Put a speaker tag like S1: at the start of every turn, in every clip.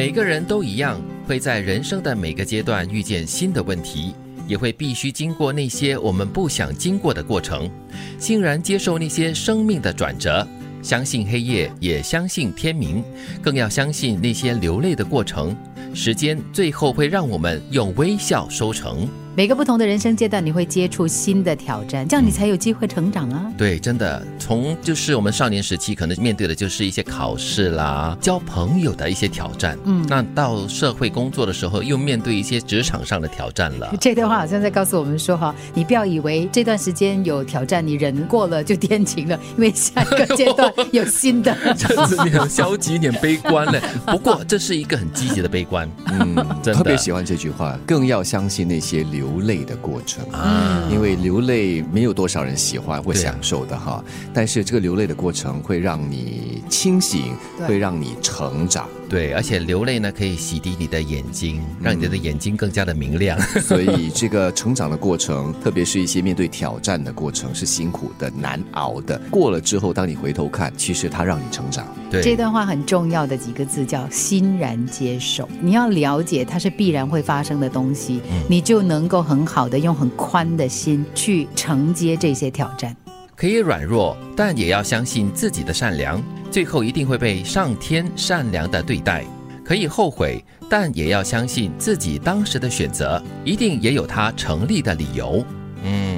S1: 每个人都一样，会在人生的每个阶段遇见新的问题，也会必须经过那些我们不想经过的过程，欣然接受那些生命的转折。相信黑夜，也相信天明，更要相信那些流泪的过程。时间最后会让我们用微笑收成。
S2: 每个不同的人生阶段，你会接触新的挑战，这样你才有机会成长啊！
S1: 对，真的，从就是我们少年时期可能面对的就是一些考试啦、交朋友的一些挑战，嗯，那到社会工作的时候，又面对一些职场上的挑战了。
S2: 这段话好像在告诉我们说哈，你不要以为这段时间有挑战，你忍过了就天晴了，因为下一个阶段有新的。
S1: 这子你很消极，点悲观嘞。不过这是一个很积极的悲观，
S3: 嗯，特别喜欢这句话，更要相信那些流。流泪的过程。啊，因为流泪没有多少人喜欢或享受的哈，但是这个流泪的过程会让你清醒，会让你成长。
S1: 对，而且流泪呢可以洗涤你的眼睛，让你的眼睛更加的明亮。
S3: 所以这个成长的过程，特别是一些面对挑战的过程，是辛苦的、难熬的。过了之后，当你回头看，其实它让你成长。
S1: 对，
S2: 这段话很重要的几个字叫欣然接受。你要了解它是必然会发生的东西，你就能够很好的用很宽的心去承接这些挑战。
S1: 可以软弱，但也要相信自己的善良，最后一定会被上天善良的对待。可以后悔，但也要相信自己当时的选择，一定也有它成立的理由。嗯。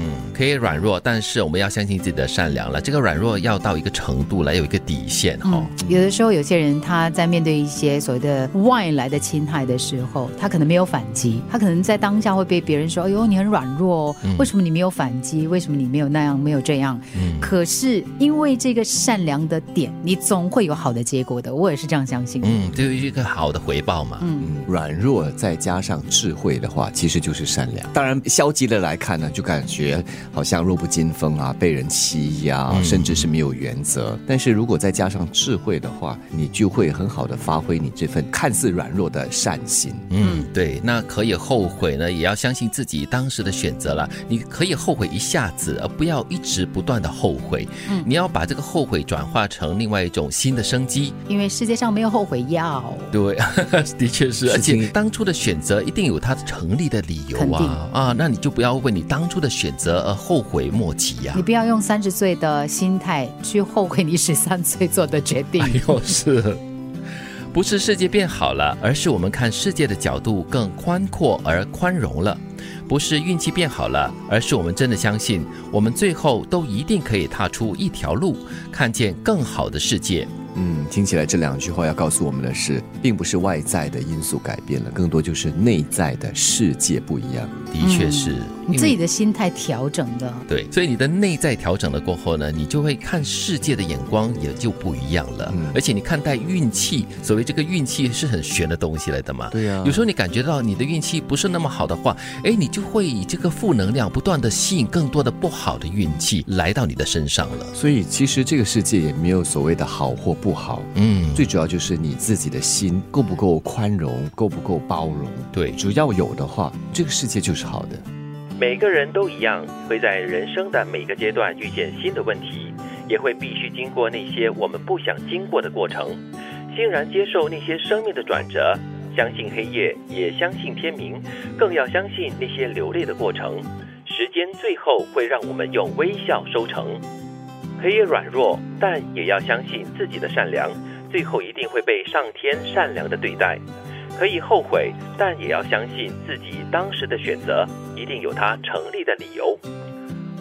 S1: 可以软弱，但是我们要相信自己的善良了。这个软弱要到一个程度来，有一个底线哈。
S2: 有的时候，有些人他在面对一些所谓的外来的侵害的时候，他可能没有反击，他可能在当下会被别人说：“哎呦，你很软弱哦，为什么你没有反击？为什么你没有那样，没有这样？”嗯。可是因为这个善良的点，你总会有好的结果的。我也是这样相信。
S1: 嗯，就一个好的回报嘛。
S3: 嗯，软弱再加上智慧的话，其实就是善良。当然，消极的来看呢，就感觉。好像弱不禁风啊，被人欺压，甚至是没有原则。但是如果再加上智慧的话，你就会很好的发挥你这份看似软弱的善心。
S1: 嗯，对，那可以后悔呢，也要相信自己当时的选择了。你可以后悔一下子，而不要一直不断的后悔。嗯，你要把这个后悔转化成另外一种新的生机。
S2: 因为世界上没有后悔药。
S1: 对，的确是，而且当初的选择一定有它成立的理由啊啊，那你就不要为你当初的选择。后悔莫及呀！
S2: 你不要用三十岁的心态去后悔你十三岁做的决定。
S1: 哎呦，是，不是世界变好了，而是我们看世界的角度更宽阔而宽容了；不是运气变好了，而是我们真的相信，我们最后都一定可以踏出一条路，看见更好的世界。
S3: 嗯，听起来这两句话要告诉我们的是，并不是外在的因素改变了，更多就是内在的世界不一样。
S1: 的确是。
S2: 你自己的心态调整的，
S1: 对，所以你的内在调整了过后呢，你就会看世界的眼光也就不一样了。嗯，而且你看待运气，所谓这个运气是很玄的东西来的嘛。
S3: 对呀，
S1: 有时候你感觉到你的运气不是那么好的话，哎，你就会以这个负能量不断的吸引更多的不好的运气来到你的身上了。
S3: 所以其实这个世界也没有所谓的好或不好，嗯，最主要就是你自己的心够不够宽容，够不够包容。
S1: 对，
S3: 只要有的话，这个世界就是好的。
S1: 每个人都一样，会在人生的每个阶段遇见新的问题，也会必须经过那些我们不想经过的过程，欣然接受那些生命的转折，相信黑夜，也相信天明，更要相信那些流泪的过程。时间最后会让我们用微笑收成。可以软弱，但也要相信自己的善良，最后一定会被上天善良的对待。可以后悔，但也要相信自己当时的选择一定有它成立的理由。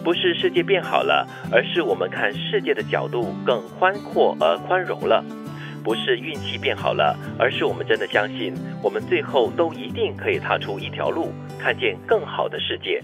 S1: 不是世界变好了，而是我们看世界的角度更宽阔而宽容了。不是运气变好了，而是我们真的相信，我们最后都一定可以踏出一条路，看见更好的世界。